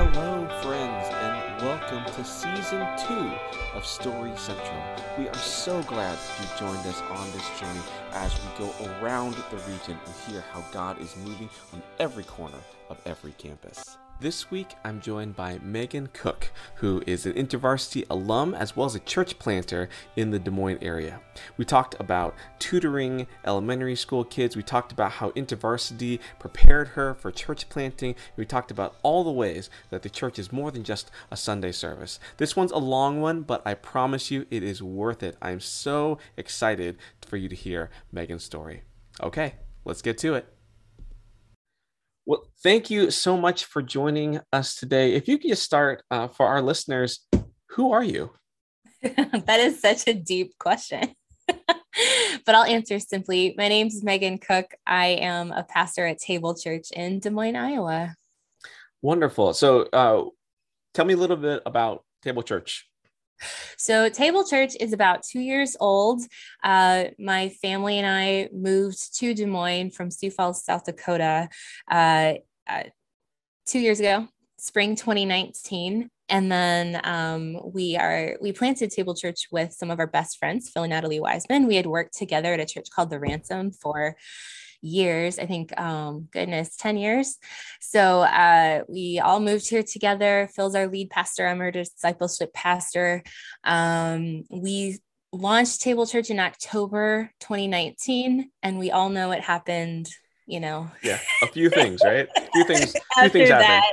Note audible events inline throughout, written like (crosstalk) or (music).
Hello, friends, and welcome to season two of Story Central. We are so glad you joined us on this journey as we go around the region and hear how God is moving on every corner of every campus. This week, I'm joined by Megan Cook, who is an InterVarsity alum as well as a church planter in the Des Moines area. We talked about tutoring elementary school kids. We talked about how InterVarsity prepared her for church planting. We talked about all the ways that the church is more than just a Sunday service. This one's a long one, but I promise you it is worth it. I'm so excited for you to hear Megan's story. Okay, let's get to it. Well, thank you so much for joining us today. If you could just start uh, for our listeners, who are you? (laughs) that is such a deep question. (laughs) but I'll answer simply. My name is Megan Cook. I am a pastor at Table Church in Des Moines, Iowa. Wonderful. So, uh, tell me a little bit about Table Church. So, Table Church is about two years old. Uh, my family and I moved to Des Moines from Sioux Falls, South Dakota, uh, uh, two years ago, spring 2019. And then um, we are we planted Table Church with some of our best friends, Phil and Natalie Wiseman. We had worked together at a church called The Ransom for years, I think, um, goodness, 10 years. So uh, we all moved here together. Phil's our lead pastor, I'm our discipleship pastor. Um, we launched Table Church in October 2019, and we all know it happened you know. Yeah, a few things, right? A few things. A (laughs) few things happen.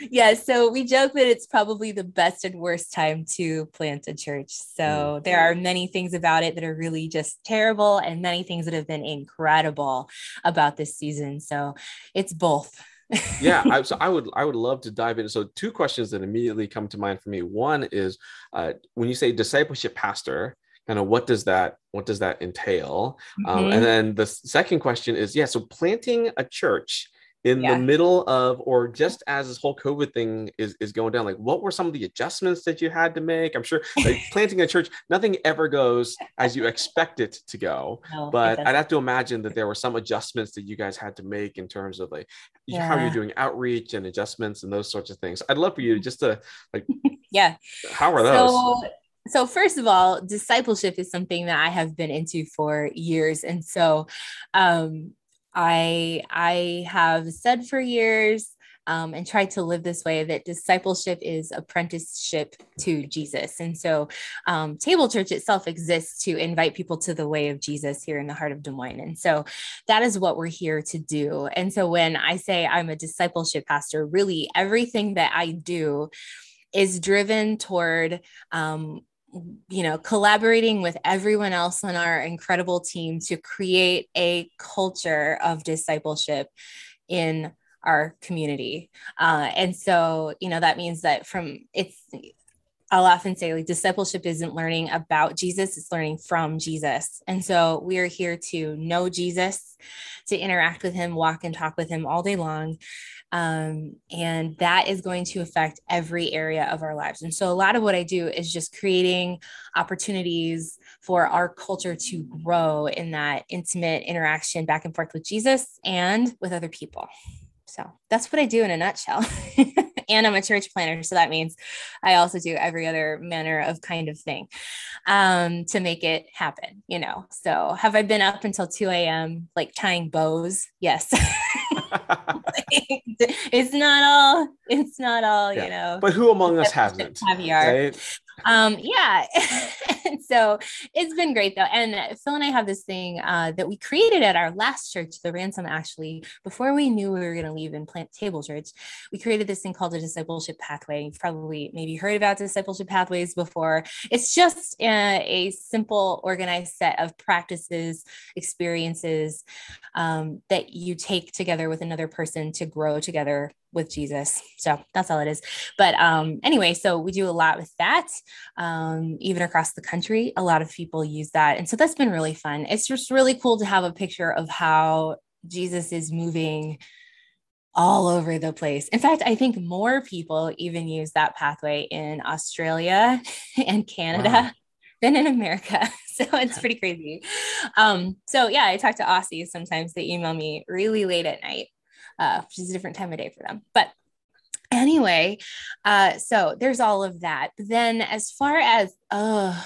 Yeah, so we joke that it's probably the best and worst time to plant a church. So mm. there are many things about it that are really just terrible, and many things that have been incredible about this season. So it's both. (laughs) yeah, I, so I would I would love to dive in. So two questions that immediately come to mind for me. One is uh, when you say discipleship pastor, kind of what does that what does that entail? Um, mm-hmm. um, and then the second question is yeah so planting a church in yeah. the middle of or just as this whole covid thing is, is going down like what were some of the adjustments that you had to make? I'm sure (laughs) like planting a church nothing ever goes as you expect it to go no, but i'd have to imagine that there were some adjustments that you guys had to make in terms of like yeah. how you're doing outreach and adjustments and those sorts of things. I'd love for you just to like (laughs) yeah. how are those? so so first of all discipleship is something that i have been into for years. And so um, i i have said for years um, and tried to live this way that discipleship is apprenticeship to jesus. And so um, table church itself exists to invite people to the way of jesus here in the heart of des moines. And so that is what we're here to do. And so when i say i'm a discipleship pastor really everything that i do is driven toward um, you know, collaborating with everyone else on our incredible team to create a culture of discipleship in our community. Uh, and so, you know, that means that from it's, I'll often say like discipleship isn't learning about Jesus, it's learning from Jesus. And so we are here to know Jesus, to interact with him, walk and talk with him all day long. Um, and that is going to affect every area of our lives. And so, a lot of what I do is just creating opportunities for our culture to grow in that intimate interaction back and forth with Jesus and with other people. So, that's what I do in a nutshell. (laughs) and I'm a church planner. So that means I also do every other manner of kind of thing um, to make it happen, you know. So have I been up until 2 a.m. like tying bows? Yes. (laughs) (laughs) (laughs) it's not all, it's not all, yeah. you know. But who among us hasn't? Caviar. Right? Um yeah (laughs) and so it's been great though and phil and i have this thing uh, that we created at our last church the ransom actually before we knew we were going to leave and plant table church we created this thing called a discipleship pathway you've probably maybe heard about discipleship pathways before it's just a, a simple organized set of practices experiences um, that you take together with another person to grow together with Jesus. So that's all it is. But um, anyway, so we do a lot with that, um, even across the country. A lot of people use that. And so that's been really fun. It's just really cool to have a picture of how Jesus is moving all over the place. In fact, I think more people even use that pathway in Australia (laughs) and Canada. Wow. Than in America. (laughs) So it's pretty crazy. Um, so yeah, I talk to Aussies sometimes. They email me really late at night uh, which is a different time of day for them. But anyway, uh, so there's all of that. Then, as far as uh,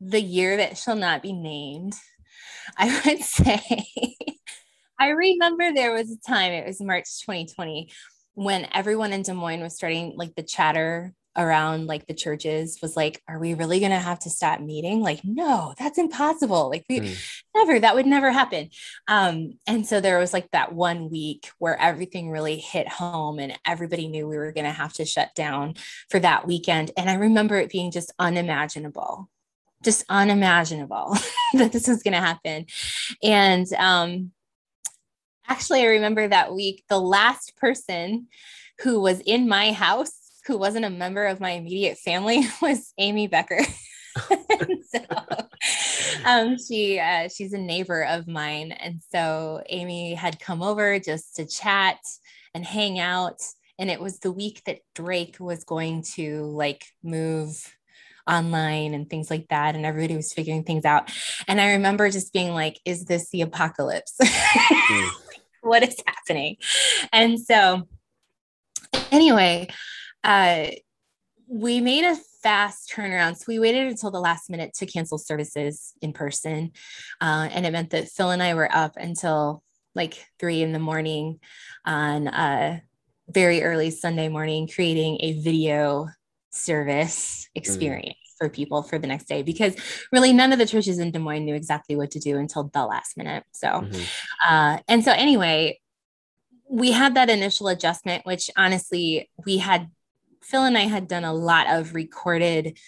the year that shall not be named, (laughs) I would say (laughs) I remember there was a time, it was March 2020, when everyone in Des Moines was starting like the chatter around like the churches was like are we really going to have to stop meeting? Like no that's impossible. Like we mm. never that would never happen. Um and so there was like that one week where everything really hit home and everybody knew we were going to have to shut down for that weekend. And i remember it being just unimaginable just unimaginable (laughs) that this was going to happen. And um actually i remember that week the last person who was in my house who wasn't a member of my immediate family (laughs) was Amy Becker. (laughs) so um, she uh, she's a neighbor of mine, and so Amy had come over just to chat and hang out. And it was the week that Drake was going to like move online and things like that, and everybody was figuring things out. And I remember just being like, "Is this the apocalypse? (laughs) mm. what is happening?" And so, anyway, uh, we made a fast turnaround. So we waited until the last minute to cancel services in person. Uh, and it meant that Phil and I were up until like three in the morning on a very early Sunday morning, creating a video service experience. Mm. For people for the next day, because really none of the churches in Des Moines knew exactly what to do until the last minute. So, mm-hmm. uh, and so anyway, we had that initial adjustment, which honestly we had Phil and I had done a lot of recorded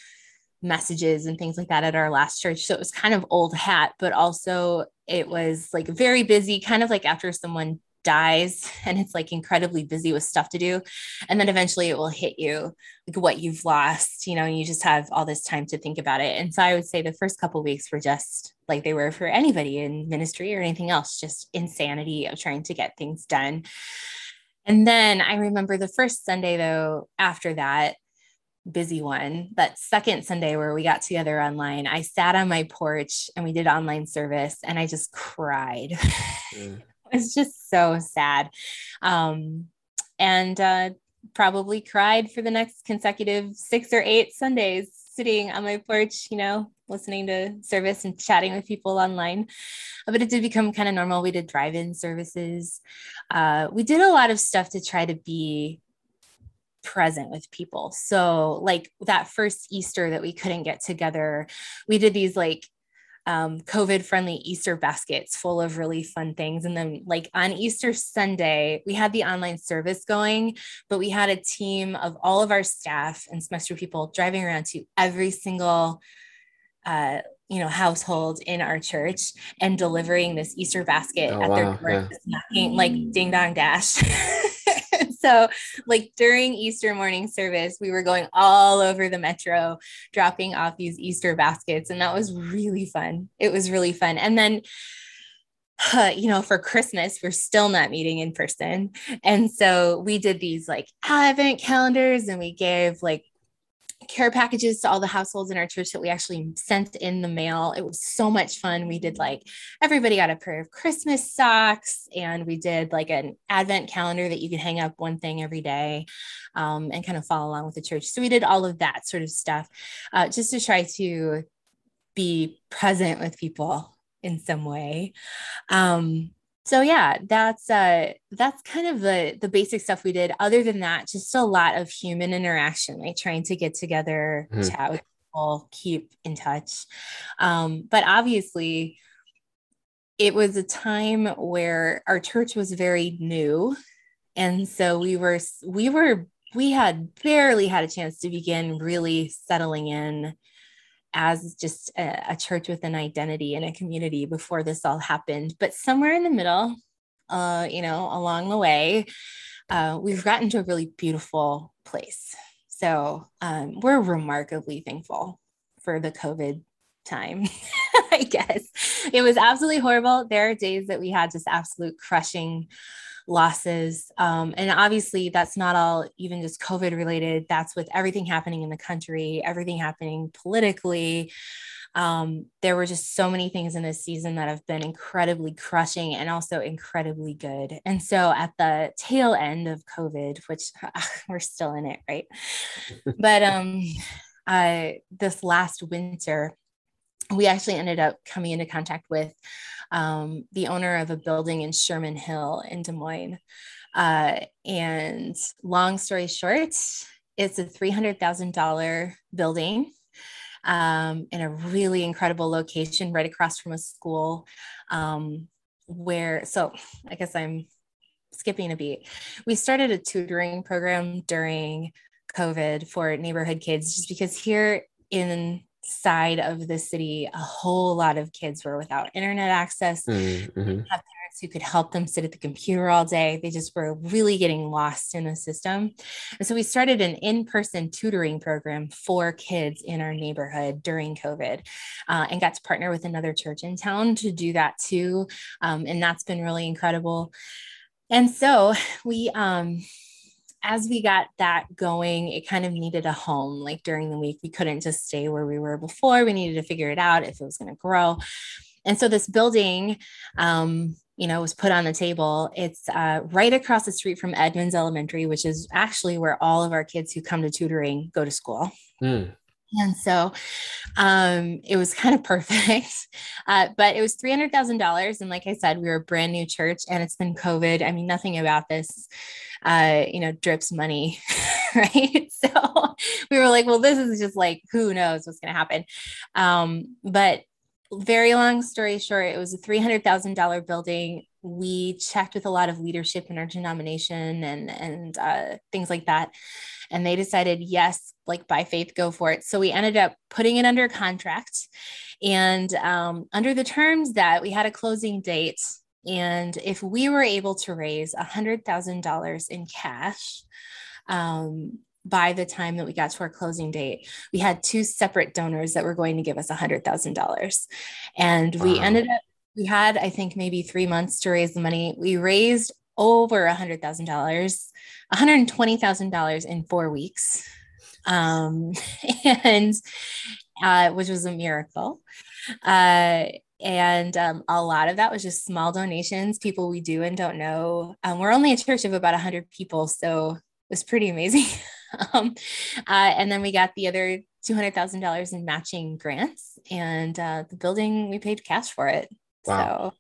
messages and things like that at our last church. So it was kind of old hat, but also it was like very busy, kind of like after someone dies (laughs) and it's like incredibly busy with stuff to do. And then eventually it will hit you like what you've lost, you know, and you just have all this time to think about it. And so I would say the first couple weeks were just like they were for anybody in ministry or anything else, just insanity of trying to get things done. And then I remember the first Sunday, though, after that busy one, that second Sunday where we got together online, I sat on my porch and we did online service and I just cried. (laughs) Mm. it was just so sad. Um, and uh, probably cried for the next consecutive six or eight Sundays sitting on my porch, you know, listening to service and chatting with people online. But it did become kind of normal. We did drive in services. Uh, we did a lot of stuff to try to be present with people. So, like that first Easter that we couldn't get together, we did these like um, COVID friendly Easter baskets full of really fun things. And then, like on Easter Sunday, we had the online service going, but we had a team of all of our staff and semester people driving around to every single uh, you know household in our church and delivering this Easter basket oh, at wow, their door, yeah. knocking like ding dong dash. (laughs) (laughs) so like during Easter morning service, we were going all over the metro, dropping off these Easter baskets, and that was really fun. It was really fun, and then. (sighs) Uh, you know, for Christmas, we're still not meeting in person. And so we did these like advent calendars and we gave like care packages to all the households in our church that we actually sent in the mail. It was so much fun. We did like everybody got a pair of Christmas socks, and we did like an advent calendar that you could hang up one thing every day um, and kind of follow along with the church. So we did all of that sort of stuff uh, just to try to be present with people in some way. Um, so yeah that's uh that's kind of the the basic stuff we did. Other than that just a lot of human interaction like trying to get together mm-hmm. chat with people keep in touch. Um but obviously it was a time where our church was very new. And so we were we were we had barely had a chance to begin really settling in as just a, a, church with an identity and a community before this all happened. But somewhere in the middle, uh, you know, along the way, uh, we've gotten to a really beautiful place. So um, we're remarkably thankful for the COVID time, (laughs) I guess. It was absolutely horrible. There are days that we had just absolute crushing losses. Um, and obviously, that's not all even just COVID related, that's with everything happening in the country, everything happening politically. um, there were just so many things in this season that have been incredibly crushing and also incredibly good. And so at the tail end of COVID, which (laughs) we're still in it, right? (laughs) but um, uh, this last winter, we actually ended up coming into contact with um, the owner of a building in Sherman Hill in Des Moines. Uh, and long story short, it's a $300,000 building um, in a really incredible location right across from a school um, where, so I guess I'm skipping a beat. We started a tutoring program during COVID for neighborhood kids just because here in side of the city, a whole lot of kids were without internet access, mm-hmm. have parents who could help them sit at the computer all day. They just were really getting lost in the system. And so we started an in person tutoring program for kids in our neighborhood during COVID uh, and got to partner with another church in town to do that too. Um, and that's been really incredible. And so we, um, as we got that going, it kind of needed a home. Like during the week, we couldn't just stay where we were before. We needed to figure it out if it was going to grow. And so this building, um, you know, was put on the table. It's uh, right across the street from Edmunds Elementary, which is actually where all of our kids who come to tutoring go to school. Mm. And so um, it was kind of perfect. (laughs) Uh, but it was $300,000. And like I said, we were a brand new church and it's been COVID. I mean, nothing about this, uh, you know, drips money, (laughs) right? (laughs) So we were like, well, this is just like, who knows what's going to happen. Um, but very long story short, it was a $300,000 building. We checked with a lot of leadership in our denomination and, and uh, things like that and they decided yes like by faith go for it so we ended up putting it under contract and um, under the terms that we had a closing date and if we were able to raise $100000 in cash um, by the time that we got to our closing date, we had two separate donors that were going to give us $100,000. And wow. we ended up, we had, I think, maybe three months to raise the money. We raised over a hundred thousand dollars, one hundred twenty thousand dollars in four weeks, um, (laughs) and uh, which was a miracle. Uh, and um, a lot of that was just small donations, people we do and don't know. Um, we're only a church of about a 100 people, so it was pretty amazing. (laughs) um, uh, and then we got the other $200,000 in matching grants, and uh, the building we paid cash for it. Wow. So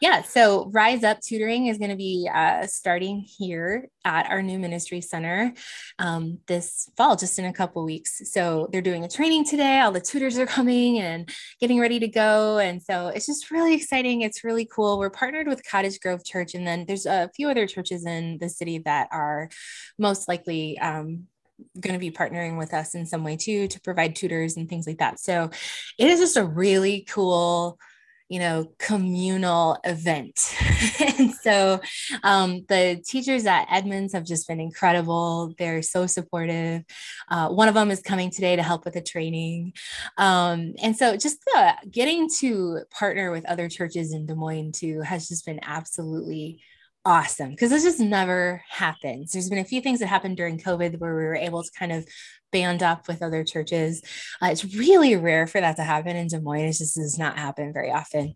yeah, so Rise Up Tutoring is going to be uh, starting here at our new ministry center um, this fall, just in a couple weeks. So they're doing a training today. All the tutors are (laughs) coming and getting ready to go. And so it's just really exciting. It's really cool. We're partnered with Cottage Grove Church, and then there's a few other churches in the city that are most likely um, going to be partnering with us in some way too to provide tutors and things like that. So it is just a really cool you know communal event. (laughs) And so um, the teachers at edmunds have just been incredible. They're so supportive. Uh, one of them is coming today to help with the training. Um, and so just the, getting to partner with other churches in des moines too has just been absolutely awesome because this just never happens. There's been a few things that happened during COVID where we were able to kind of band up with other churches. Uh, it's really rare for that to happen in Des Moines. It just does not happen very often.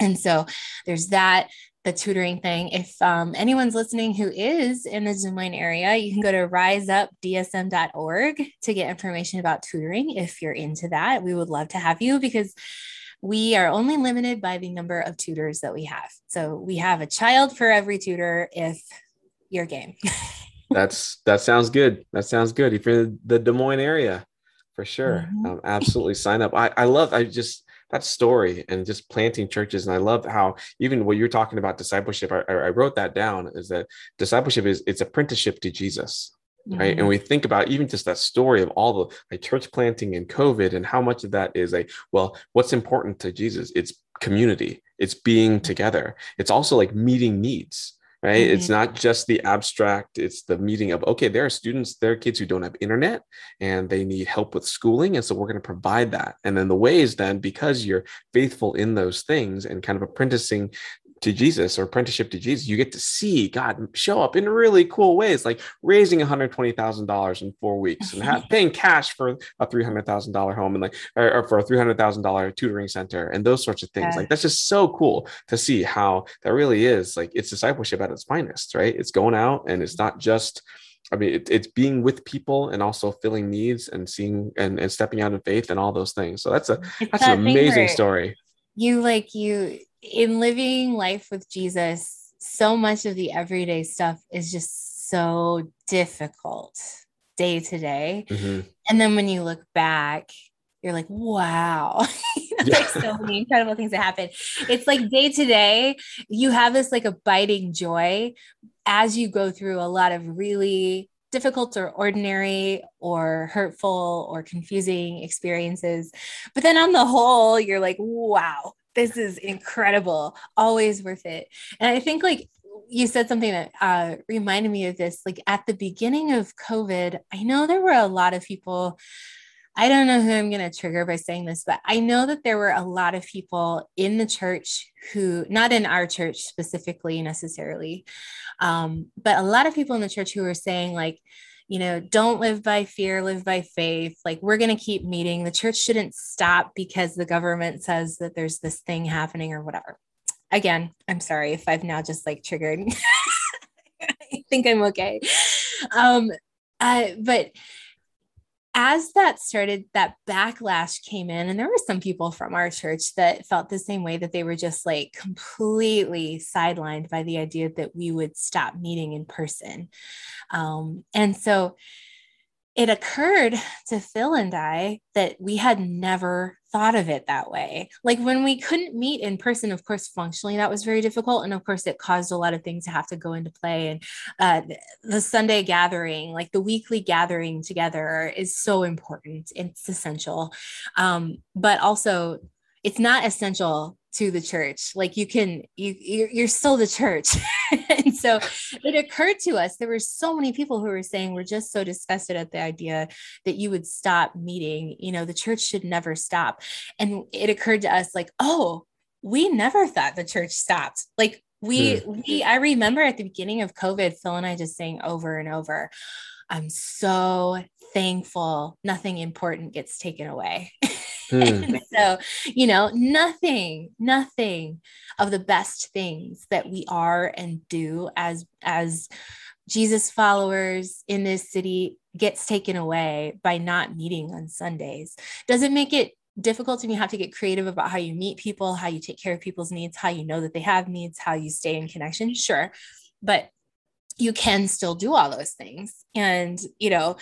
And so there's that the tutoring thing. If um, anyone's listening who is in the Des Moines area, you can go to riseupdsm.org to get information about tutoring if you're into that. We would love to have you because we are only limited by the number of tutors that we have. So we have a child for every tutor if you're game. (laughs) that's that sounds good. That sounds good. If you're in the Des Moines area, for sure. Mm-hmm. Um, absolutely sign up. I, I love I just that story and just planting churches. And I love how even what you're talking about discipleship, I, I wrote that down is that discipleship is it's apprenticeship to Jesus right? And we think about even just that story of all the like church planting and covid and how much of that is a well what's important to jesus? It's community. It's being together. It's also like meeting needs right? Mm-hmm. it's not just the abstract it's the meeting of okay there are students there are kids who don't have internet and they need help with schooling and so we're going to provide that. And then the ways then because you're faithful in those things and kind of apprenticing to Jesus or apprenticeship to Jesus, you get to see God show up in really cool ways, like raising $120,000 in four weeks and have, (laughs) paying cash for a $300,000 home and like, or, or for a $300,000 tutoring center and those sorts of things. Yeah. Like, that's just so cool to see how that really is like it's discipleship at its finest, right? It's going out and it's not just, I mean, it, it's being with people and also filling needs and seeing and, and stepping out in faith and all those things. So that's a, it's that's that an amazing story. You like you, in living life with Jesus, so much of the everyday stuff is just so difficult day to day. Mm-hmm. And then when you look back, you're like, wow, (laughs) yeah. like so many incredible things that happen. It's like day to day, you have this like abiding joy as you go through a lot of really difficult or ordinary or hurtful or confusing experiences. But then on the whole, you're like, wow, this is incredible, always worth it. And I think like you said something that uh, reminded me of this. Like at the beginning of COVID, I know there were a lot of people. I don't know who I'm going to trigger by saying this, but I know that there were a lot of people in the church who, not in our church specifically necessarily, um, but a lot of people in the church who were saying, like, you know, don't live by fear, live by faith. Like, we're going to keep meeting. The church shouldn't stop because the government says that there's this thing happening or whatever. Again, I'm sorry if I've now just like triggered. (laughs) I think I'm okay. Um, uh, but as that started, that backlash came in, and there were some people from our church that felt the same way that they were just like completely sidelined by the idea that we would stop meeting in person. Um, and so it occurred to Phil and I that we had never thought of it that way. Like when we couldn't meet in person, of course, functionally, that was very difficult. And of course, it caused a lot of things to have to go into play. And uh, the Sunday gathering, like the weekly gathering together, is so important. It's essential. Um, but also, it's not essential to the church. Like you can you you're still the church. (laughs) And so it occurred to us there were so many people who were saying we're just so disgusted at the idea that you would stop meeting. You know the church should never stop. And it occurred to us like oh we never thought the church stopped. Like we hmm. we i remember at the beginning of covid phil and i just saying over and over i'm so thankful nothing important gets taken away (laughs) Hmm. (laughs) so, you know, nothing, nothing of the best things that we are and do as as Jesus followers in this city gets taken away by not meeting on Sundays. Does it make it difficult and you have to get creative about how you meet people, how you take care of people's needs, how you know that they have needs, how you stay in connection? Sure. But you can still do all those things and you know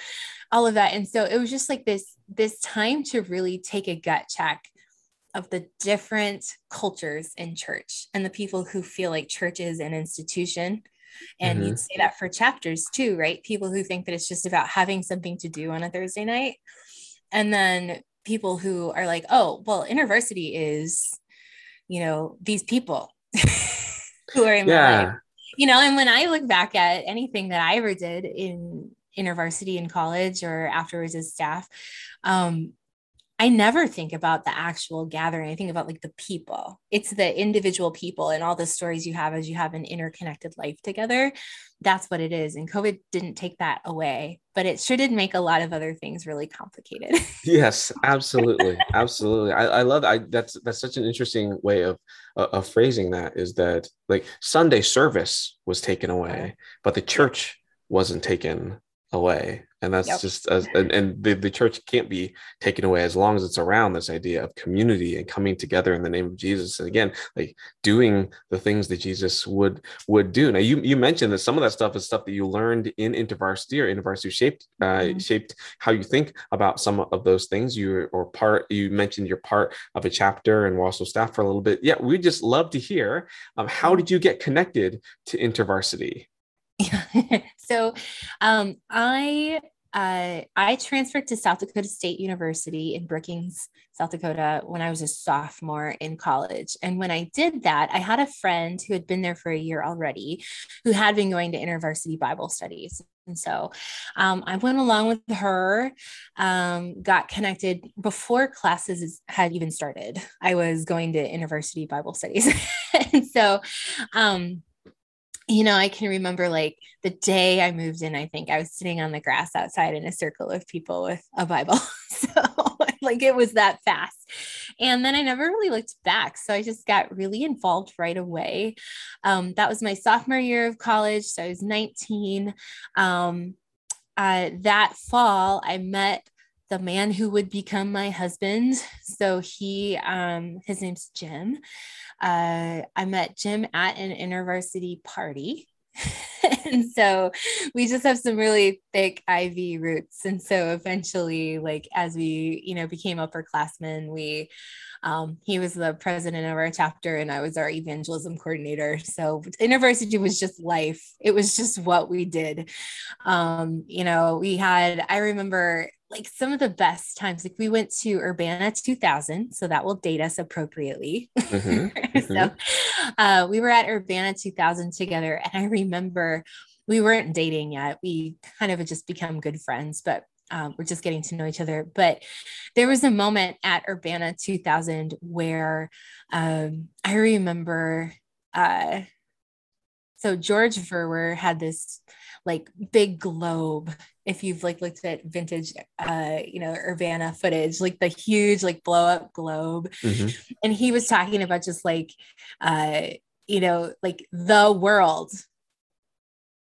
all of that. And so it was just like this this time to really take a gut check of the different cultures in church and the people who feel like church is an institution. And mm-hmm. you'd say that for chapters too right? People who think that it's just about having something to do on a thursday night. And then people who are like oh well InterVarsity is you know these people (laughs) who are in yeah. my life you know, and when I look back at anything that I ever did in InterVarsity in college or afterwards as staff, um, I never think about the actual gathering. I think about like the people. It's the individual people and all the stories you have as you have an interconnected life together. That's what it is. And COVID didn't take that away, but it sure did make a lot of other things really complicated. (laughs) yes, absolutely, absolutely. I, I love I that's that's such an interesting way of uh, of phrasing that. Is that like Sunday service was taken away, but the church wasn't taken away and that's yep. just as and, and, the, the church can't be taken away as long as it's around this idea of community and coming together in the name of jesus and again like doing the things that jesus would would do now you you mentioned that some of that stuff is stuff that you learned in intervarsity or intervarsity shaped uh, mm-hmm. shaped how you think about some of those things you or part you mentioned you're part of a chapter and also staff for a little bit yeah we just love to hear um, how mm-hmm. did you get connected to intervarsity (laughs) so um, I uh, I transferred to South Dakota State University in Brookings, South Dakota, when I was a sophomore in college. And when I did that, I had a friend who had been there for a year already who had been going to InterVarsity Bible studies. And so um, I went along with her, um, got connected before classes had even started. I was going to InterVarsity Bible studies. (laughs) and so, um, you know, I can remember like the day I moved in, I think I was sitting on the grass outside in a circle of people with a Bible. (laughs) so, like, it was that fast. And then I never really looked back. So I just got really involved right away. Um, that was my sophomore year of college. So I was 19. Um, uh, that fall, I met the man who would become my husband. So he, um, his name's Jim. Uh, I met Jim at an intervarsity party. (laughs) and so we just have some really thick Ivy roots. And so eventually, like as we, you know, became upperclassmen, we um, he was the president of our chapter and I was our evangelism coordinator. So university was just life. It was just what we did. Um, you know, we had, I remember like some of the best times, like we went to Urbana 2000. So that will date us appropriately. Mm-hmm. (laughs) Mm-hmm. so uh, we were at Urbana 2000 together. And I remember we weren't dating yet. We kind of had just become good friends, but um, we're just getting to know each other. But there was a moment at Urbana 2000 where um, I remember. Uh, so George Verwer had this like big globe. If you've like looked at vintage, uh, you know, Urbana footage, like the huge like blow up globe, mm-hmm. and he was talking about just like, uh, you know, like the world.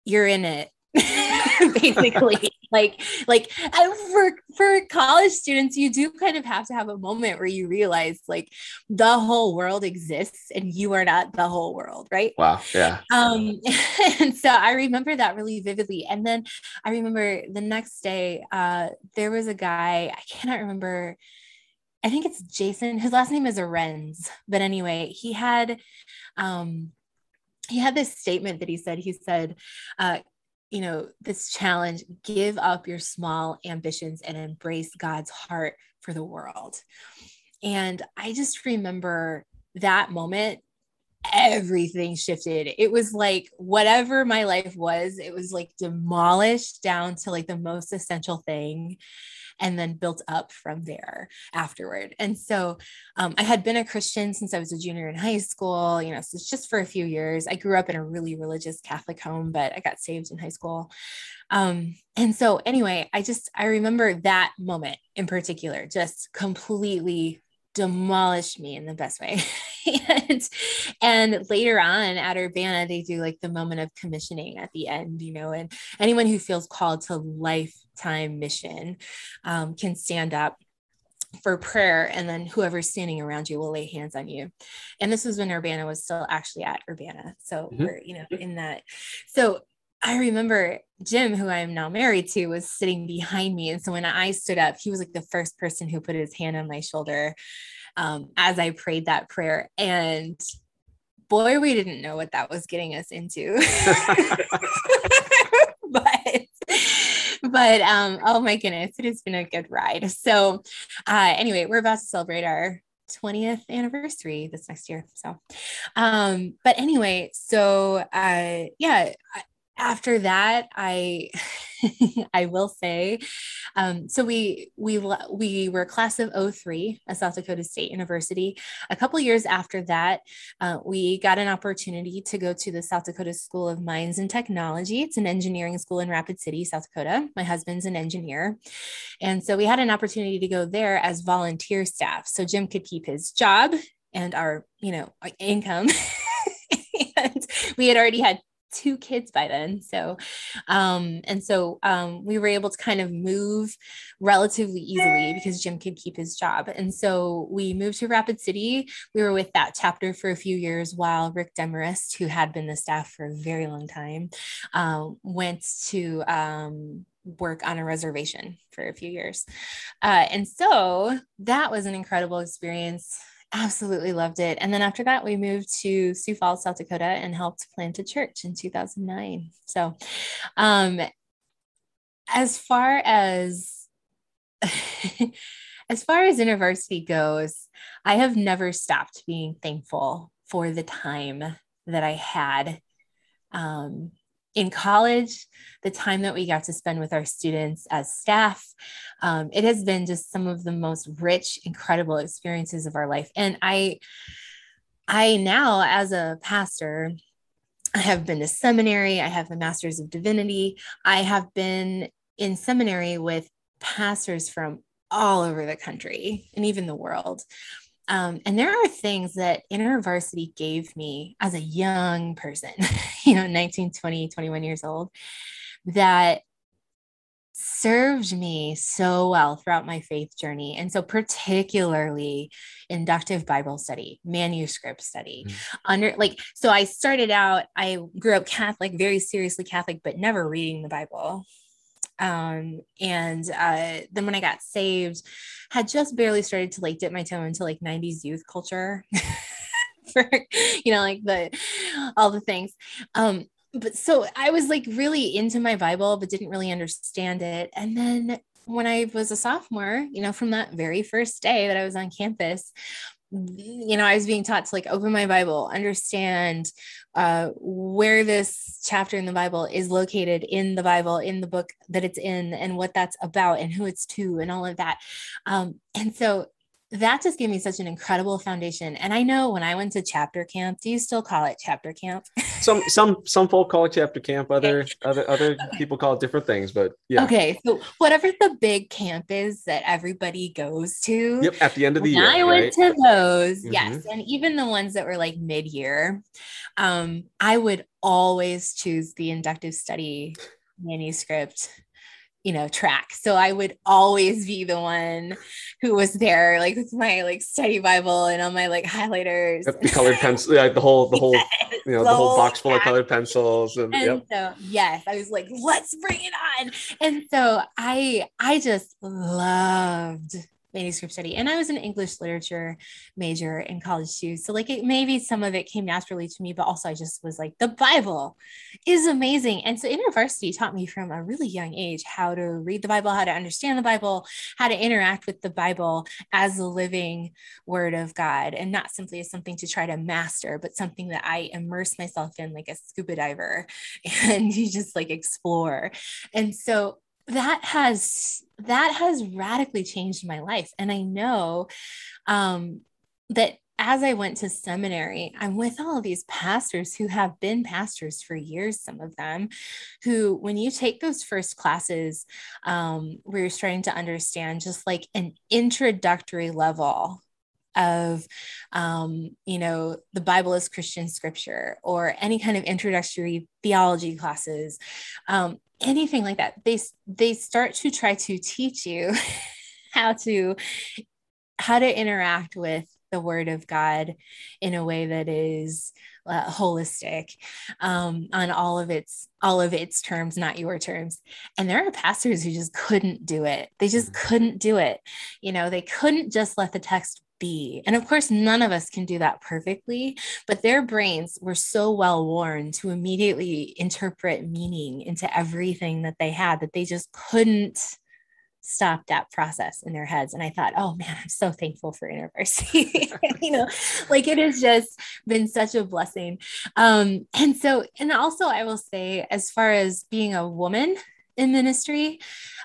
You're in it, (laughs) basically (laughs) like like for for college students you do kind of have to have a moment where you realize like the whole world exists and you are not the whole world right wow yeah um (laughs) and so i remember that really vividly and then i remember the next day uh there was a guy i cannot remember I think it's Jason. His last name is Arenz. But anyway, he had um he had this statement that he said he said uh, you know, this challenge give up your small ambitions and embrace God's heart for the world. And I just remember that moment everything shifted. It was like whatever my life was, it was like demolished down to like the most essential thing and then built up from there afterward. And so um, I had been a Christian since I was a junior in high school, you know, so it's just for a few years. I grew up in a really religious Catholic home, but I got saved in high school. Um, and so, anyway, I just, I remember that moment in particular, just completely demolished me in the best way. (laughs) and, and later on at Urbana, they do like the moment of commissioning at the end, you know, and anyone who feels called to lifetime mission um, can stand up for prayer and then whoever's standing around you will lay hands on you and this was when urbana was still actually at urbana so mm-hmm. we're you know in that so I remember Jim, who I am now married to, was sitting behind me. And so when I stood up, he was like the first person who put his hand on my shoulder um, as I prayed that prayer. And boy, we didn't know what that was getting us into. (laughs) but but um, oh my goodness, it has been a good ride. So uh, anyway, we're about to celebrate our 20th anniversary this next year. So, um, but anyway, so uh, yeah, after that i (laughs) i will say um, so we we we were class of 03 at south dakota state university. A couple years after that uh, we got an opportunity to go to the south dakota school of mines and technology. It's an engineering school in rapid city south dakota. My husband's an engineer. And so we had an opportunity to go there as volunteer staff. So jim could keep his job and our you know income. (laughs) And we had already had two kids by then. So, um, and so um, we were able to kind of move relatively easily because Jim could keep his job. And so we moved to Rapid City. We were with that chapter for a few years while Rick Demarest, who had been the staff for a very long time, um, went to um, work on a reservation for a few years. Uh, and so that was an incredible experience absolutely loved it. And then after that, we moved to Sioux Falls, South Dakota, and helped plant a church in 2009. So, um, as far as (laughs) as far as university goes, I have never stopped being thankful for the time that I had um, in college, the time that we got to spend with our students as staff, um, it has been just some of the most rich, incredible experiences of our life. And I, I now, as a pastor, I have been to seminary. I have the master's of divinity. I have been in seminary with pastors from all over the country and even the world. Um, and there are things that InterVarsity gave me as a young person, (laughs) you know, 19, 20, 21 years old, that served me so well throughout my faith journey. And so, particularly inductive Bible study, manuscript study, mm-hmm. under like, so I started out, I grew up Catholic, very seriously Catholic, but never reading the Bible. Um, and uh, then when I got saved, had just barely started to like dip my toe into like 90s youth culture. (laughs) for you know like the all the things um but so I was like really into my Bible, but didn't really understand it. And then when I was a sophomore, you know, from that very first day that I was on campus, you know, I was being taught to like open my Bible, understand uh, where this chapter in the Bible is located in the Bible, in the book that it's in, and what that's about, and who it's to, and all of that. Um, and so that just gave me such an incredible foundation. And I know when I went to chapter camp, do you still call it chapter camp? (laughs) some some some folk call it chapter camp, other other other (laughs) okay. people call it different things, but yeah. Okay. So whatever the big camp is that everybody goes to. Yep, at the end of the year. I went to those, mm-hmm. yes. And even the ones that were like mid-year, um, I would always choose the inductive study manuscript you know track. So i would always be the one who was there like with my like study bible and all my like highlighters. The colored pencil like the whole the whole (laughs) yes, you know the, the whole, box full of colored pencils and, and yep. so yes i was like let's bring it on. And so i i just loved manuscript study. And I was an English literature major in college too. So like it maybe some of it came naturally to me, but also I just was like, the Bible is amazing. And so InterVarsity taught me from a really young age how to read the Bible, how to understand the Bible, how to interact with the Bible as a living word of God and not simply as something to try to master, but something that I immerse myself in like a scuba diver (laughs) and you just like explore. And so that has that has radically changed my life. And i know um, that as I went to seminary, I'm with all these pastors who have been pastors for years, some of them, who, when you take those first classes um, where you're starting to understand just like an introductory level of um, you know the bible is christian scripture or any kind of introductory theology classes um, anything like that they they start to try to teach you (laughs) how to how to interact with the word of god in a way that is uh, holistic um, on all of its all of its terms not your terms. And there are pastors who just couldn't do it. They just mm-hmm. couldn't do it. You know they couldn't just let the text be. And of course, none of us can do that perfectly, but their brains were so well worn to immediately interpret meaning into everything that they had that they just couldn't stop that process in their heads. And I thought, oh man, I'm so thankful for university. (laughs) you know, like it has just been such a blessing. Um, and so, and also I will say, as far as being a woman in ministry,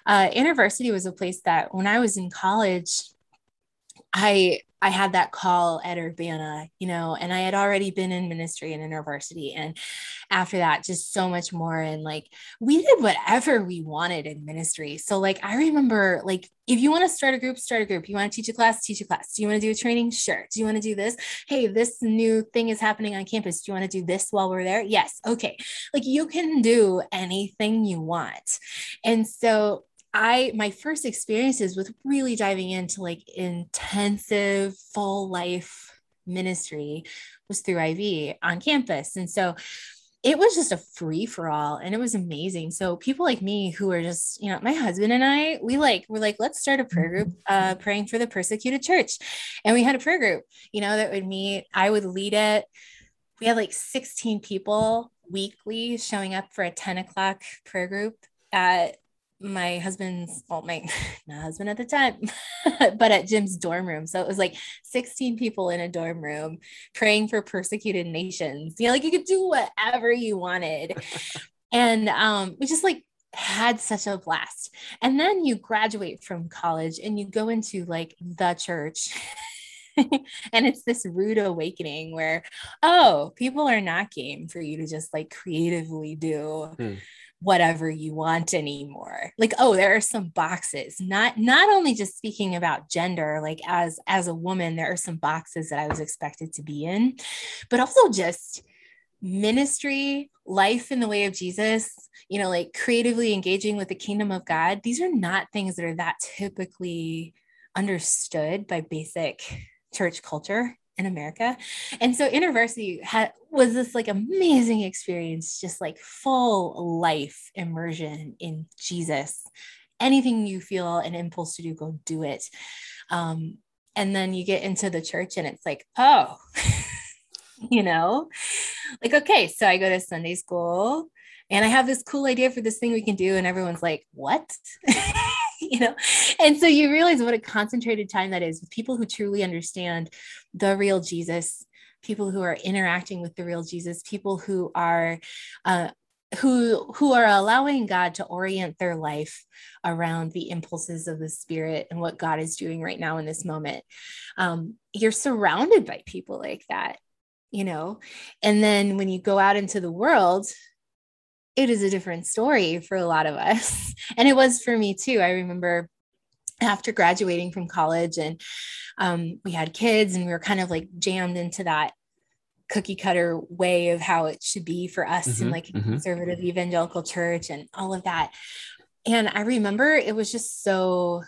uh, InterVarsity was a place that when I was in college, I I had that call at Urbana, you know, and I had already been in ministry and InterVarsity. And after that, just so much more. And like we did whatever we wanted in ministry. So, like, I remember, like, if you want to start a group, start a group. You want to teach a class, teach a class. Do you want to do a training? Sure. Do you want to do this? Hey, this new thing is happening on campus. Do you want to do this while we're there? Yes. Okay. Like, you can do anything you want. And so, I my first experiences with really diving into like intensive full life ministry was through IV on campus. And so it was just a free for all and it was amazing. So people like me who are just, you know, my husband and I, we like, we're like, let's start a prayer group uh, praying for the persecuted church. And we had a prayer group, you know, that would meet, I would lead it. We had like 16 people weekly showing up for a 10 o'clock prayer group at my husband's well my, (laughs) my husband at the time (laughs) but at jim's dorm room. So it was like 16 people in a dorm room praying for persecuted nations. You know like you could do whatever you wanted. And um we just like had such a blast. And then you graduate from college and you go into like the church. (laughs) And it's this rude awakening where, oh, people are not game for you to just like creatively do. Hmm whatever you want anymore. Like oh there are some boxes. Not not only just speaking about gender like as as a woman there are some boxes that i was expected to be in but also just ministry life in the way of jesus you know like creatively engaging with the kingdom of god. These are not things that are that typically understood by basic church culture in America. And so InterVarsity had was this like amazing experience, just like full life immersion in Jesus. Anything you feel an impulse to do, go do it. Um, and then you get into the church and it's like, oh, (laughs) you know, like, okay, so I go to Sunday school and I have this cool idea for this thing we can do. And everyone's like, what? (laughs) (laughs) you know? And so you realize what a concentrated time that is with people who truly understand the real jesus people who are interacting with the real jesus people who are uh, who who are allowing god to orient their life around the impulses of the spirit and what god is doing right now in this moment. Um, you're surrounded by people like that you know? And then when you go out into the world it is a different story for a lot of us. (laughs) And it was for me too. I remember after graduating from college and um, we had kids and we were kind of like jammed into that cookie cutter way of how it should be for us mm-hmm, in like a mm-hmm. conservative evangelical church and all of that. And I remember it was just so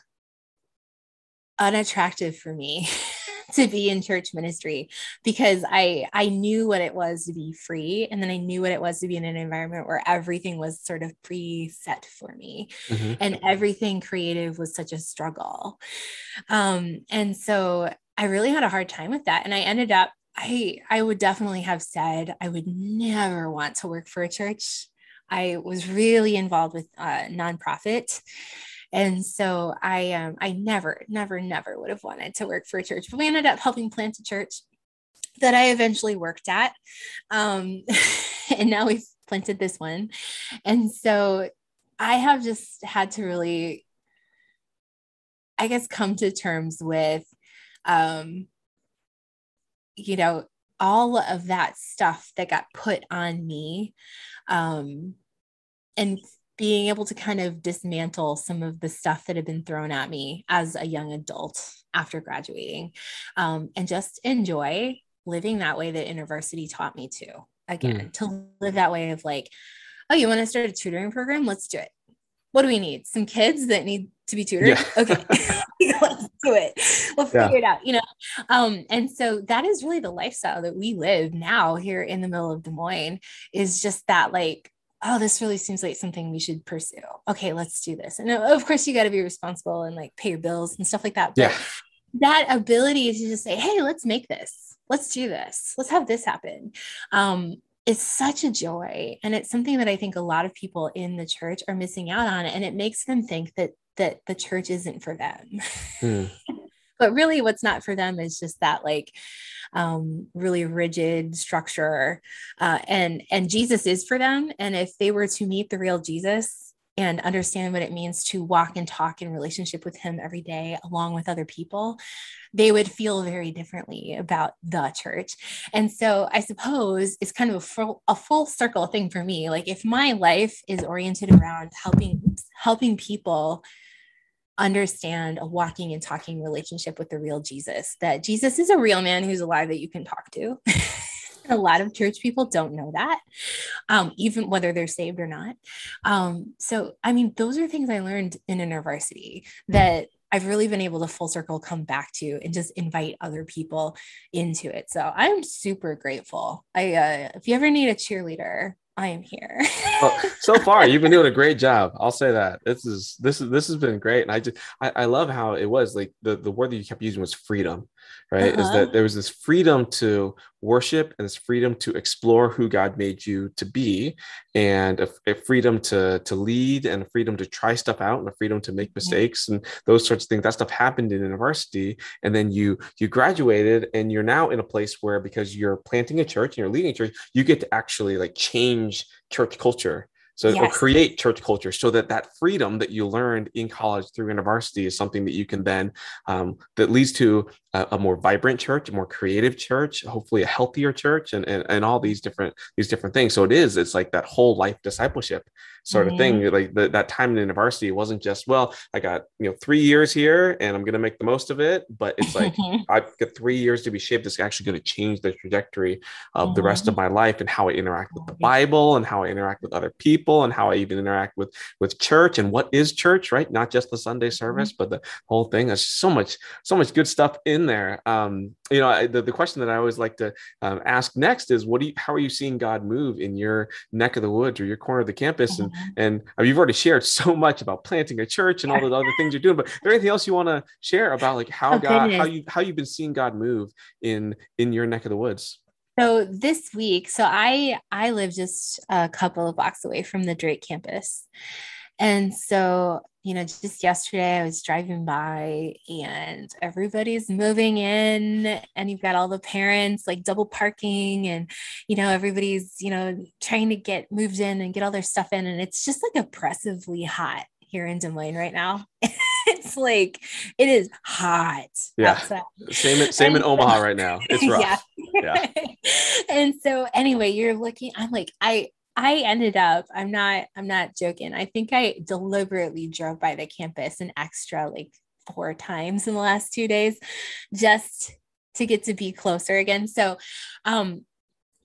unattractive for me (laughs) to be in church ministry because I I knew what it was to be free and then I knew what it was to be in an environment where everything was sort of preset for me mm-hmm. and everything creative was such a struggle. Um and so I really had a hard time with that and I ended up I I would definitely have said I would never want to work for a church. I was really involved with uh, nonprofit and so I um I never, never, never would have wanted to work for a church, but we ended up helping plant a church that I eventually worked at. Um, (laughs) and now we've planted this one. And so I have just had to really, I guess, come to terms with, um, you know, all of that stuff that got put on me um, and being able to kind of dismantle some of the stuff that had been thrown at me as a young adult after graduating um, and just enjoy living that way that InterVarsity taught me to again mm. to live that way of like oh you want to start a tutoring program? Let's do it. What do we need? Some kids that need to be tutored? Yeah. okay. (laughs) (laughs) Let's do it. We'll figure yeah. it out you know? Um and so that is really the lifestyle that we live now here in the middle of des moines is just that like oh, this really seems like something we should pursue. Okay, let's do this. And of course, you got to be responsible and like pay your bills and stuff like that. But yeah. that ability to just say, hey, let's make this, let's do this, let's have this happen. Um, it's such a joy. And it's something that I think a lot of people in the church are missing out on. And it makes them think that that the church isn't for them. Hmm. (laughs) but really what's not for them is just that like um, really rigid structure uh, and and jesus is for them. And if they were to meet the real jesus and understand what it means to walk and talk in relationship with him every day along with other people they would feel very differently about the church. And so i suppose it's kind of a full, a full circle thing for me. Like if my life is oriented around helping helping people understand a walking and talking relationship with the real Jesus, that Jesus is a real man who's alive that you can talk to. (laughs) a lot of church people don't know that, um, even whether they're saved or not. Um, so, I mean, those are things I learned in InterVarsity that I've really been able to full circle come back to and just invite other people into it. So I'm super grateful. I, uh, if you ever need a cheerleader, I am here. well, so far, you've been doing a great job. I'll say that this is this is this has been great, and I just I, I love how it was like the the word that you kept using was freedom, right? Uh-huh. Is that there was this freedom to worship and this freedom to explore who God made you to be, and a, a freedom to to lead, and a freedom to try stuff out, and a freedom to make mistakes, and those sorts of things. That stuff happened in university, and then you you graduated, and you're now in a place where because you're planting a church and you're leading a church, you get to actually like change church culture so yes. or create church culture so that that freedom that you learned in college through InterVarsity is something that you can then um, that leads to a, a, more vibrant church a more creative church hopefully a healthier church and, and and all these different these different things so it is it's like that whole life discipleship sort of thing mm-hmm. like the, that time in university wasn't just well i got you know three years here and i'm going to make the most of it but it's like (laughs) i've got three years to be shaped it's actually going to change the trajectory of mm-hmm. the rest of mm-hmm. my life and how i interact with the bible and how i interact with other people and how i even interact with with church and what is church right not just the sunday mm-hmm. service mm-hmm. but the whole thing there's so much so much good stuff in there um you know the, the question that i always like to um, ask next is what do you how are you seeing god move in your neck of the woods or your corner of the campus and and I mean, you've already shared so much about planting a church and all the other things you're doing. But is there anything else you want to share about like how oh, God, goodness. how you how you've been seeing God move in in your neck of the woods? So this week, so I I live just a couple of blocks away from the Drake campus. And so you know, just yesterday I was driving by and everybody's moving in, and you've got all the parents like double parking, and you know, everybody's, you know, trying to get moved in and get all their stuff in. And it's just like oppressively hot here in Des Moines right now. (laughs) it's like it is hot. Yeah. Outside. Same same and in Omaha right now. It's (laughs) rough. Yeah. yeah. (laughs) and so anyway, you're looking, I'm like, I I ended up, I'm not, I'm not joking. I think I deliberately drove by the campus an extra like four times in the last two days just to get to be closer again. So um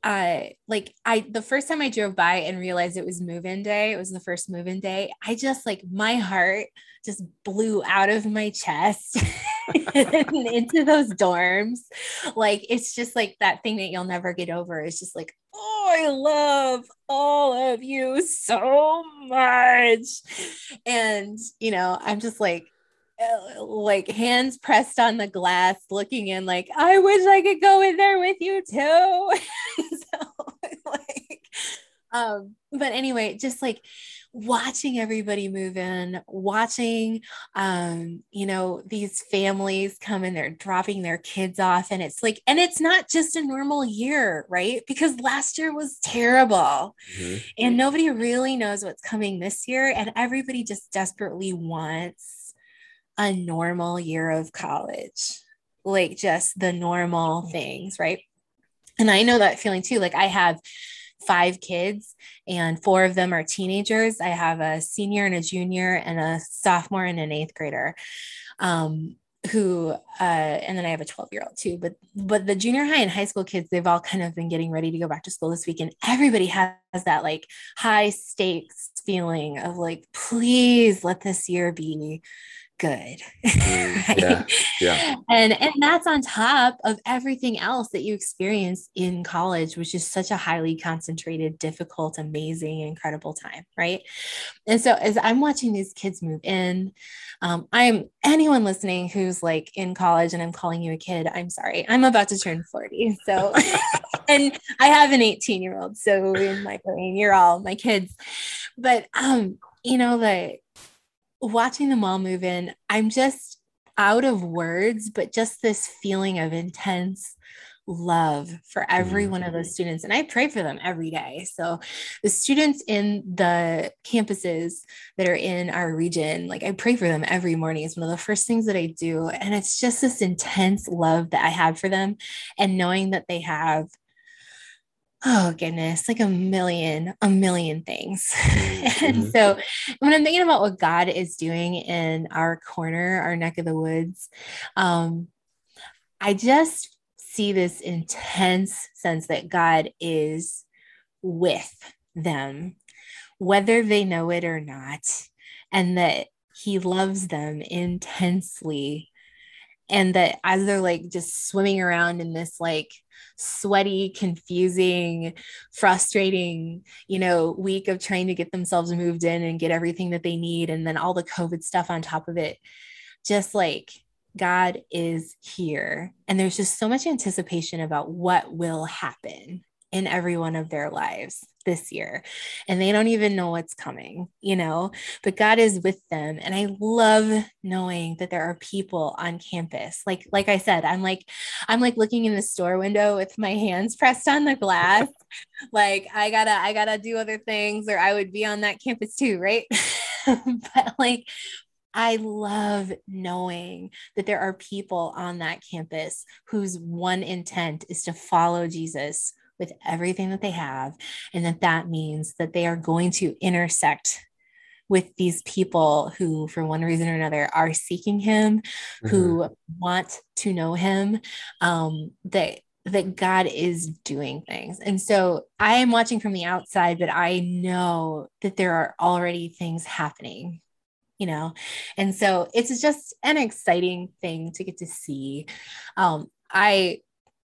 I like I the first time I drove by and realized it was move-in day, it was the first move-in day. I just like my heart just blew out of my chest (laughs) (laughs) into those dorms. Like it's just like that thing that you'll never get over. It's just like, oh, I love all of you so much. And, you know, I'm just like, uh, like hands pressed on the glass, looking in, like, I wish I could go in there with you too. (laughs) so, (laughs) like, um, but anyway, just like watching everybody move in, watching, um, you know, these families come and they're dropping their kids off. And it's like, and it's not just a normal year, right? Because last year was terrible mm-hmm. and nobody really knows what's coming this year. And everybody just desperately wants a normal year of college, like just the normal things, right? And I know that feeling too. Like I have, five kids, and four of them are teenagers. I have a senior and a junior, and a sophomore and an eighth grader. Um, who uh, and then I have a 12 year old too. But but the junior high and high school kids, they've all kind of been getting ready to go back to school this week, and everybody has that like high stakes feeling of like, please let this year be good. Mm, (laughs) yeah. Yeah. And and that's on top of everything else that you experience in college, which is such a highly concentrated, difficult, amazing, incredible time. Right. And so as I'm watching these kids move in, um, I'm anyone listening who's like in college and I'm calling you a kid, I'm sorry. I'm about to turn 40. So (laughs) (laughs) and I have an 18 year old. So in my brain, you're all my kids. But um, you know, the watching them all move in, I'm just out of words, but just this feeling of intense love for every mm. one of those students. And I pray for them every day. So the students in the campuses that are in our region, like I pray for them every morning. It's one of the first things that I do. And it's just this intense love that I have for them and knowing that they have oh goodness, like a million, a million things. Mm-hmm. (laughs) and so when I'm thinking about what God is doing in our corner, our neck of the woods, um, I just see this intense sense that God is with them, whether they know it or not, and that He loves them intensely. And that as they're like just swimming around in this like sweaty, confusing, frustrating, you know, week of trying to get themselves moved in and get everything that they need. And then all the COVID stuff on top of it. Just like God is here. And there's just so much anticipation about what will happen in every one of their lives this year and they don't even know what's coming, you know, but God is with them. And I love knowing that there are people on campus. Like, like I said, I'm like, I'm like looking in the store window with my hands pressed on the glass. (laughs) like I gotta, I gotta do other things or I would be on that campus too, right? (laughs) but like I love knowing that there are people on that campus whose one intent is to follow Jesus with everything that they have. And that that means that they are going to intersect with these people who, for one reason or another, are seeking Him, mm-hmm. who want to know Him, um, that that God is doing things. And so I am watching from the outside, but I know that there are already things happening, you know? And so it's just an exciting thing to get to see. Um, I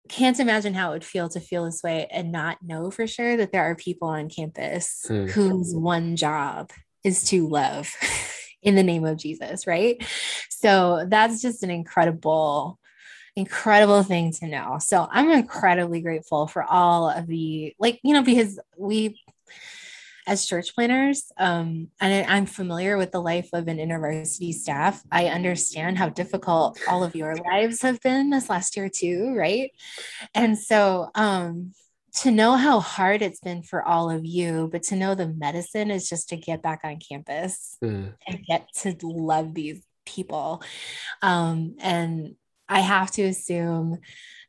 can't imagine how it would feel to feel this way and not know for sure that there are people on campus mm. whose one job is to love (laughs) in the name of Jesus, right? So that's just an incredible incredible thing to know. So I'm incredibly grateful for all of the like you know because we as church planners, um, and I'm familiar with the life of an InterVarsity staff, I understand how difficult all of your lives have been this last year too, right? And so um, to know how hard it's been for all of you, but to know the medicine is just to get back on campus mm. and get to love these people. Um, and I have to assume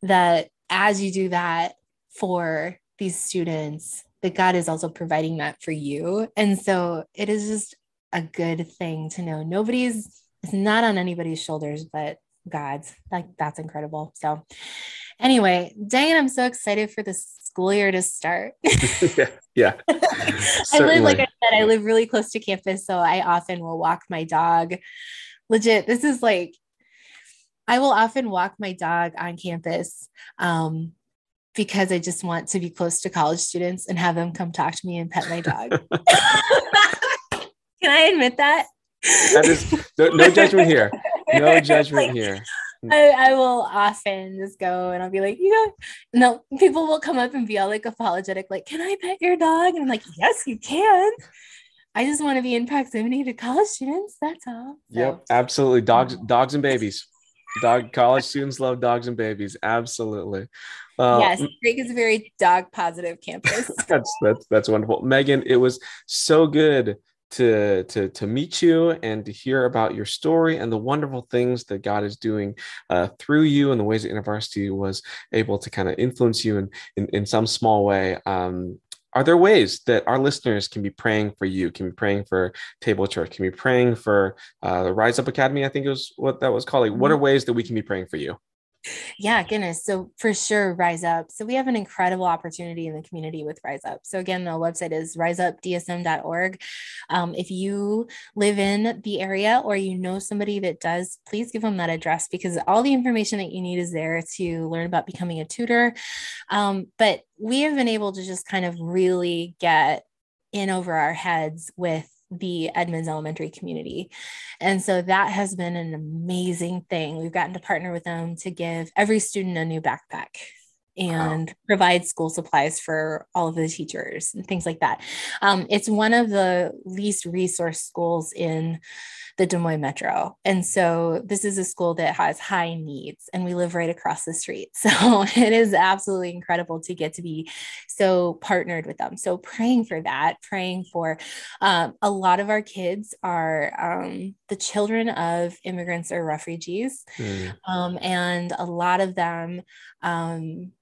that as you do that for these students, that God is also providing that for you. And so it is just a good thing to know nobody's it's not on anybody's shoulders but God's. Like that's incredible. So anyway, Diane, I'm so excited for the school year to start. (laughs) (laughs) yeah. yeah. I live, like I said, I live really close to campus. So I often will walk my dog. Legit, this is like I will often walk my dog on campus. Um, because I just want to be close to college students and have them come talk to me and pet my dog. (laughs) (laughs) Can I admit that? That is no, no judgment here. (laughs) No judgment like, here. I, I, will often just go and I'll be like, you know, no, people will come up and be all like apologetic, like, can I pet your dog? And I'm like, yes, you can. I just want to be in proximity to college students. That's all. So. Yep, absolutely. Dogs, dogs and babies. Dog college students love dogs and babies. Absolutely. Uh, yes, Drake is a very dog positive campus. (laughs) that's that's that's wonderful, Megan. It was so good to to to meet you and to hear about your story and the wonderful things that God is doing uh, through you and the ways that InterVarsity was able to kind of influence you in in, in some small way. Um, are there ways that our listeners can be praying for you can be praying for table church can be praying for uh, the rise up academy i think it was what that was called like, what are mm-hmm. ways that we can be praying for you yeah, goodness. So for sure, Rise Up. So we have an incredible opportunity in the community with Rise Up. So again, the website is riseupdsm.org. Um, if you live in the area or you know somebody that does, please give them that address because all the information that you need is there to learn about becoming a tutor. Um, but we have been able to just kind of really get in over our heads with the Edmunds Elementary community. And so that has been an amazing thing. We've gotten to partner with them to give every student a new backpack and wow. provide school supplies for all of the teachers and things like that. Um, it's one of the least resource schools in the Des Moines Metro. And so this is a school that has high needs, and we live right across the street. (laughs) So it is absolutely incredible to get to be so partnered with them. So praying for that, praying for um, a lot of our kids are um, the children of immigrants or refugees. Mm. Um, and a lot of them um,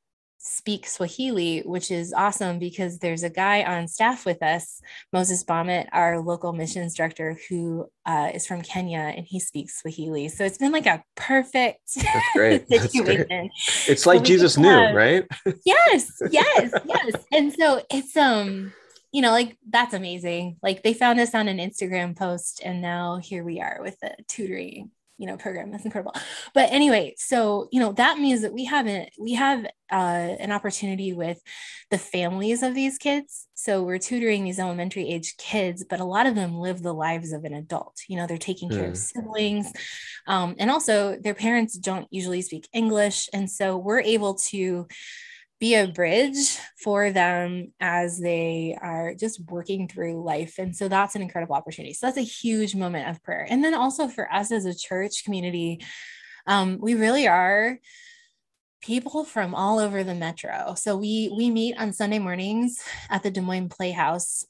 speak Swahili, which is awesome because there's a guy on staff with us, Moses Bamet, our local missions director, who uh, is from Kenya and he speaks Swahili. So it's been like a perfect That's (laughs) great. situation. It's like so Jesus knew, have, right? (laughs) yes, yes, yes. And so it's um you know, like that's amazing. Like they found us on an Instagram post and now here we are with the tutoring you know program that's incredible. But anyway so you know that means that we haven't we have uh, an opportunity with the families of these kids. So we're tutoring these elementary age kids but a lot of them live the lives of an adult. You know they're taking care of hmm. siblings um, and also their parents don't usually speak english. And so we're able to be a bridge for them as they are just working through life. And so that's an incredible opportunity. So that's a huge moment of prayer. And then also for us as a church community, um, we really are people from all over the metro. So we we meet on Sunday mornings at the Des Moines Playhouse.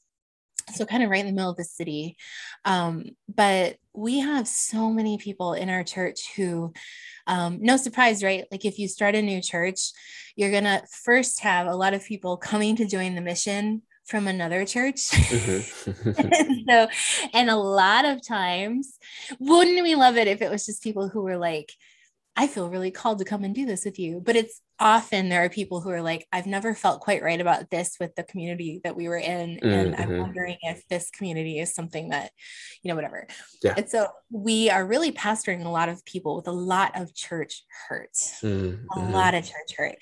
So kind of right in the middle of the city. Um, but we have so many people in our church who um, no surprise, right? Like if you start a new church, you're going to first have a lot of people coming to join the mission from another church. Mm-hmm. (laughs) (laughs) so, and a lot of times, wouldn't we love it if it was just people who were like, I feel really called to come and do this with you. But it's often there are people who are like, I've never felt quite right about this with the community that we were in. Mm-hmm. And I'm mm-hmm. wondering if this community is something that, you know, whatever. Yeah. And so we are really pastoring a lot of people with a lot of church hurt, mm-hmm. a lot of church hurt.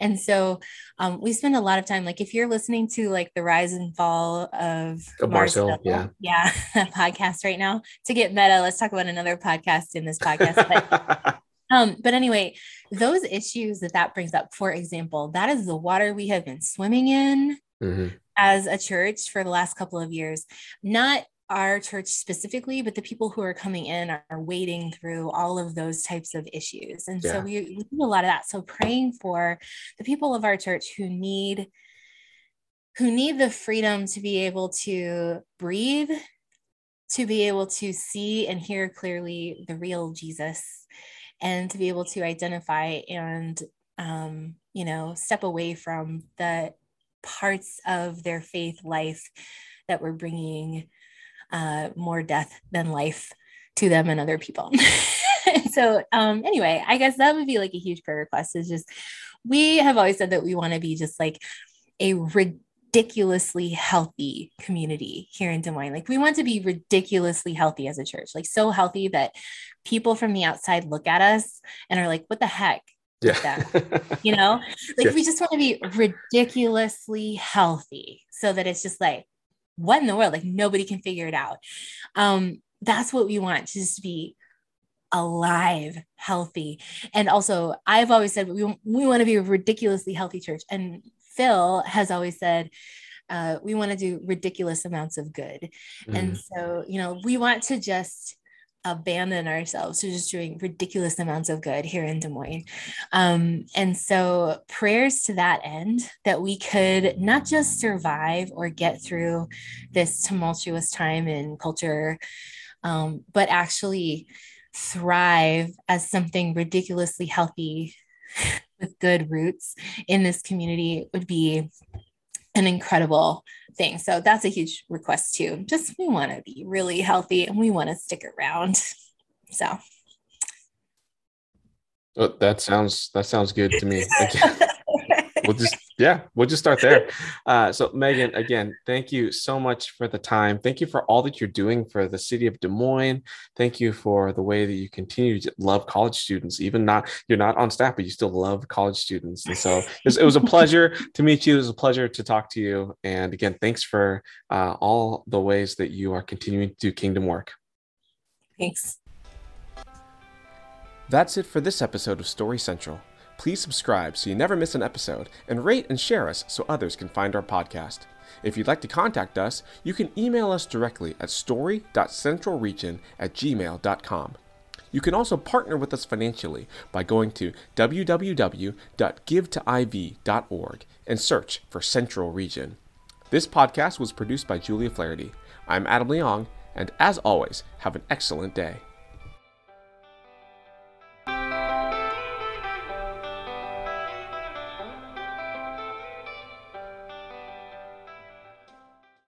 And so um, we spend a lot of time, like if you're listening to like the rise and fall of Mars Hill, yeah, yeah, (laughs) podcast right now to get meta, let's talk about another podcast in this podcast. But (laughs) Um, but anyway, those issues that that brings up, for example, that is the water we have been swimming in mm-hmm. as a church for the last couple of years. Not our church specifically, but the people who are coming in are, wading through all of those types of issues. And yeah. so we, we do a lot of that. So praying for the people of our church who need who need the freedom to be able to breathe, to be able to see and hear clearly the real Jesus and to be able to identify and um, you know step away from the parts of their faith life that were bringing uh, more death than life to them and other people. (laughs) So um, anyway i guess that would be like a huge prayer request is just we have always said that we want to be just like a ridiculously healthy community here in Des Moines. Like we want to be ridiculously healthy as a church, like so healthy that people from the outside look at us and are like, what the heck? Yeah. (laughs) you know, like yeah. we just want to be ridiculously healthy so that it's just like, what in the world? Like nobody can figure it out. Um, that's what we want to just be alive, healthy. And also, I've always said we, we want to be a ridiculously healthy church. And Phil has always said, uh, we want to do ridiculous amounts of good. Mm. And so, you know, we want to just abandon ourselves to just doing ridiculous amounts of good here in Des Moines. Um, and so, prayers to that end that we could not just survive or get through this tumultuous time in culture, um, but actually thrive as something ridiculously healthy with good roots in this community would be an incredible thing. So that's a huge request too. Just we want to be really healthy and we want to stick around. So oh, that sounds that sounds good to me. (laughs) we'll just yeah we'll just start there. (laughs) Uh, so megan again thank you so much for the time. Thank you for all that you're doing for the city of des moines. Thank you for the way that you continue to love college students even not you're not on staff but you still love college students. And so (laughs) it was, a pleasure to meet you. It was a pleasure to talk to you. And again thanks for uh, all the ways that you are continuing to do kingdom work. Thanks. That's it for this episode of story central Please subscribe so you never miss an episode, and rate and share us so others can find our podcast. If you'd like to contact us, you can email us directly at story.centralregion at gmail.com. You can also partner with us financially by going to www.givetoiv.org and search for Central Region. This podcast was produced by Julia Flaherty. I'm Adam Leong, and as always, have an excellent day.